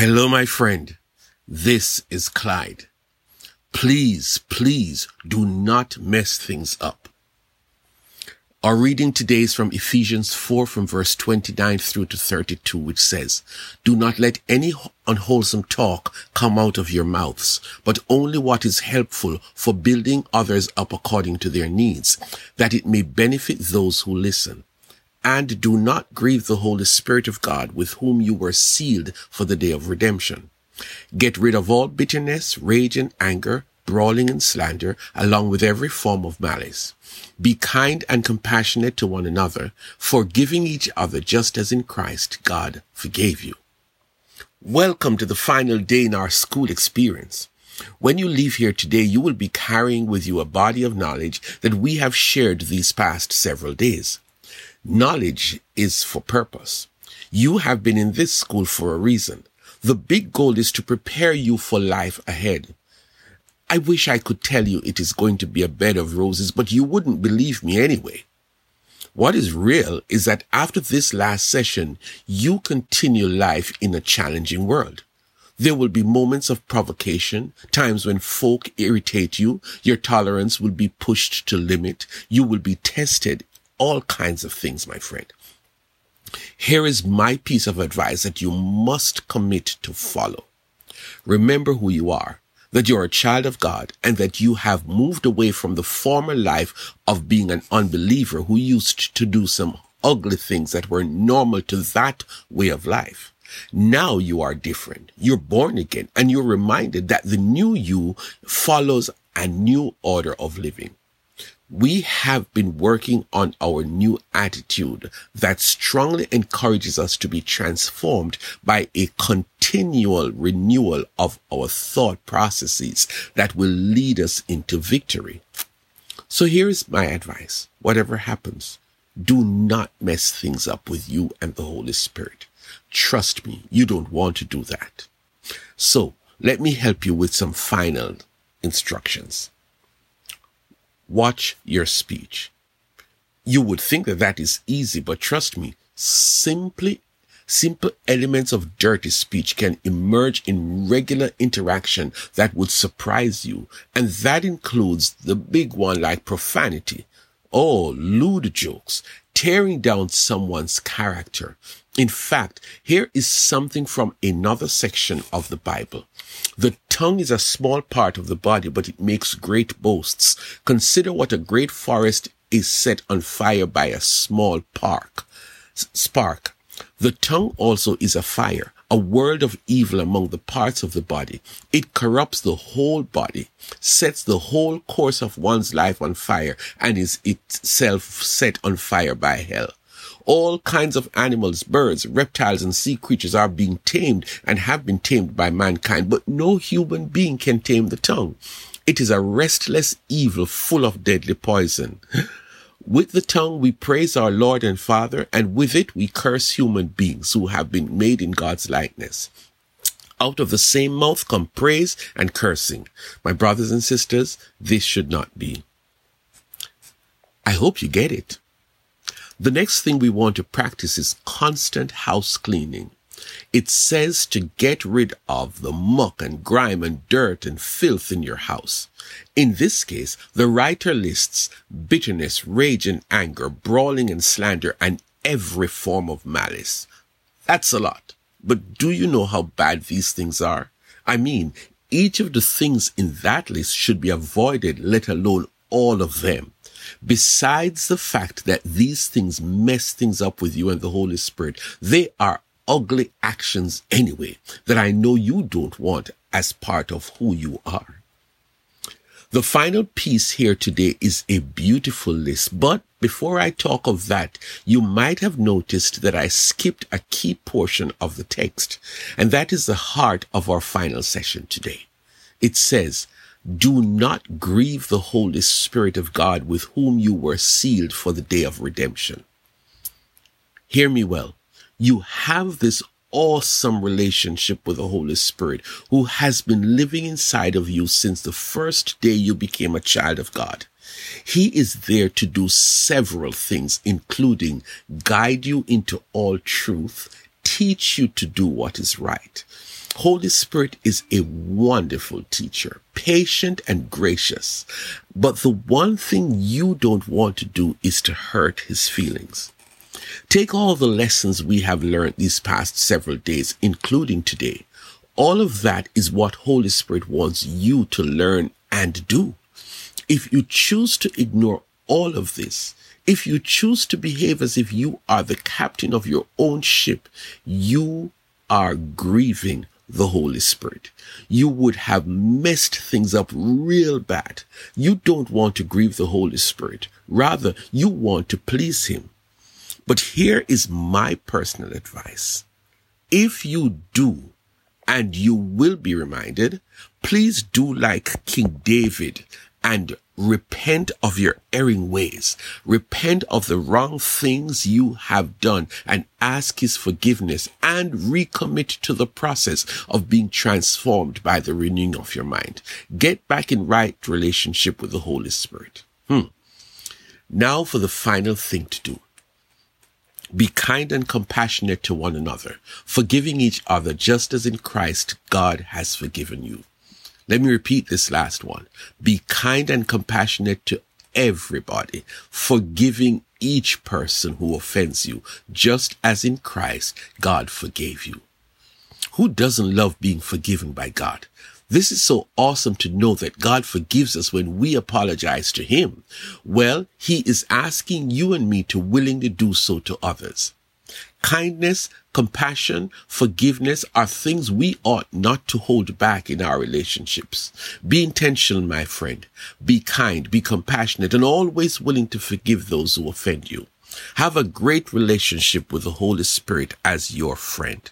Hello, my friend. This is Clyde. Please, please do not mess things up. Our reading today is from Ephesians 4 from verse 29 through to 32, which says, Do not let any unwholesome talk come out of your mouths, but only what is helpful for building others up according to their needs, that it may benefit those who listen. And do not grieve the Holy Spirit of God with whom you were sealed for the day of redemption. Get rid of all bitterness, rage and anger, brawling and slander, along with every form of malice. Be kind and compassionate to one another, forgiving each other just as in Christ God forgave you. Welcome to the final day in our school experience. When you leave here today, you will be carrying with you a body of knowledge that we have shared these past several days. Knowledge is for purpose. You have been in this school for a reason. The big goal is to prepare you for life ahead. I wish I could tell you it is going to be a bed of roses, but you wouldn't believe me anyway. What is real is that after this last session, you continue life in a challenging world. There will be moments of provocation, times when folk irritate you, your tolerance will be pushed to limit, you will be tested, all kinds of things, my friend. Here is my piece of advice that you must commit to follow. Remember who you are that you're a child of God and that you have moved away from the former life of being an unbeliever who used to do some ugly things that were normal to that way of life. Now you are different. You're born again and you're reminded that the new you follows a new order of living we have been working on our new attitude that strongly encourages us to be transformed by a continual renewal of our thought processes that will lead us into victory. So here's my advice. Whatever happens, do not mess things up with you and the Holy Spirit. Trust me, you don't want to do that. So let me help you with some final instructions watch your speech. You would think that that is easy, but trust me, simply simple elements of dirty speech can emerge in regular interaction that would surprise you. And that includes the big one like profanity. Oh, lewd jokes, tearing down someone's character. In fact, here is something from another section of the Bible. The tongue is a small part of the body, but it makes great boasts. Consider what a great forest is set on fire by a small park, spark. The tongue also is a fire, a world of evil among the parts of the body. It corrupts the whole body, sets the whole course of one's life on fire, and is itself set on fire by hell. All kinds of animals, birds, reptiles, and sea creatures are being tamed and have been tamed by mankind, but no human being can tame the tongue. It is a restless evil full of deadly poison. With the tongue we praise our Lord and Father, and with it we curse human beings who have been made in God's likeness. Out of the same mouth come praise and cursing. My brothers and sisters, this should not be. I hope you get it. The next thing we want to practice is constant house cleaning. It says to get rid of the muck and grime and dirt and filth in your house. In this case, the writer lists bitterness, rage and anger, brawling and slander, and every form of malice. That's a lot. But do you know how bad these things are? I mean, each of the things in that list should be avoided, let alone all of them. Besides the fact that these things mess things up with you and the Holy Spirit, they are ugly actions anyway that I know you don't want as part of who you are. The final piece here today is a beautiful list, but before I talk of that, you might have noticed that I skipped a key portion of the text, and that is the heart of our final session today. It says, do not grieve the Holy Spirit of God with whom you were sealed for the day of redemption. Hear me well. You have this awesome relationship with the Holy Spirit who has been living inside of you since the first day you became a child of God. He is there to do several things, including guide you into all truth, teach you to do what is right. Holy Spirit is a wonderful teacher, patient and gracious. But the one thing you don't want to do is to hurt his feelings. Take all the lessons we have learned these past several days, including today. All of that is what Holy Spirit wants you to learn and do. If you choose to ignore all of this, if you choose to behave as if you are the captain of your own ship, you are grieving the Holy Spirit. You would have messed things up real bad. You don't want to grieve the Holy Spirit. Rather, you want to please Him. But here is my personal advice. If you do, and you will be reminded, please do like King David and repent of your erring ways. Repent of the wrong things you have done and ask his forgiveness and recommit to the process of being transformed by the renewing of your mind. Get back in right relationship with the Holy Spirit. Hmm. Now for the final thing to do. Be kind and compassionate to one another, forgiving each other just as in Christ God has forgiven you. Let me repeat this last one. Be kind and compassionate to everybody, forgiving each person who offends you, just as in Christ God forgave you. Who doesn't love being forgiven by God? This is so awesome to know that God forgives us when we apologize to Him. Well, He is asking you and me to willingly do so to others. Kindness, compassion, forgiveness are things we ought not to hold back in our relationships. Be intentional, my friend. Be kind, be compassionate, and always willing to forgive those who offend you. Have a great relationship with the Holy Spirit as your friend.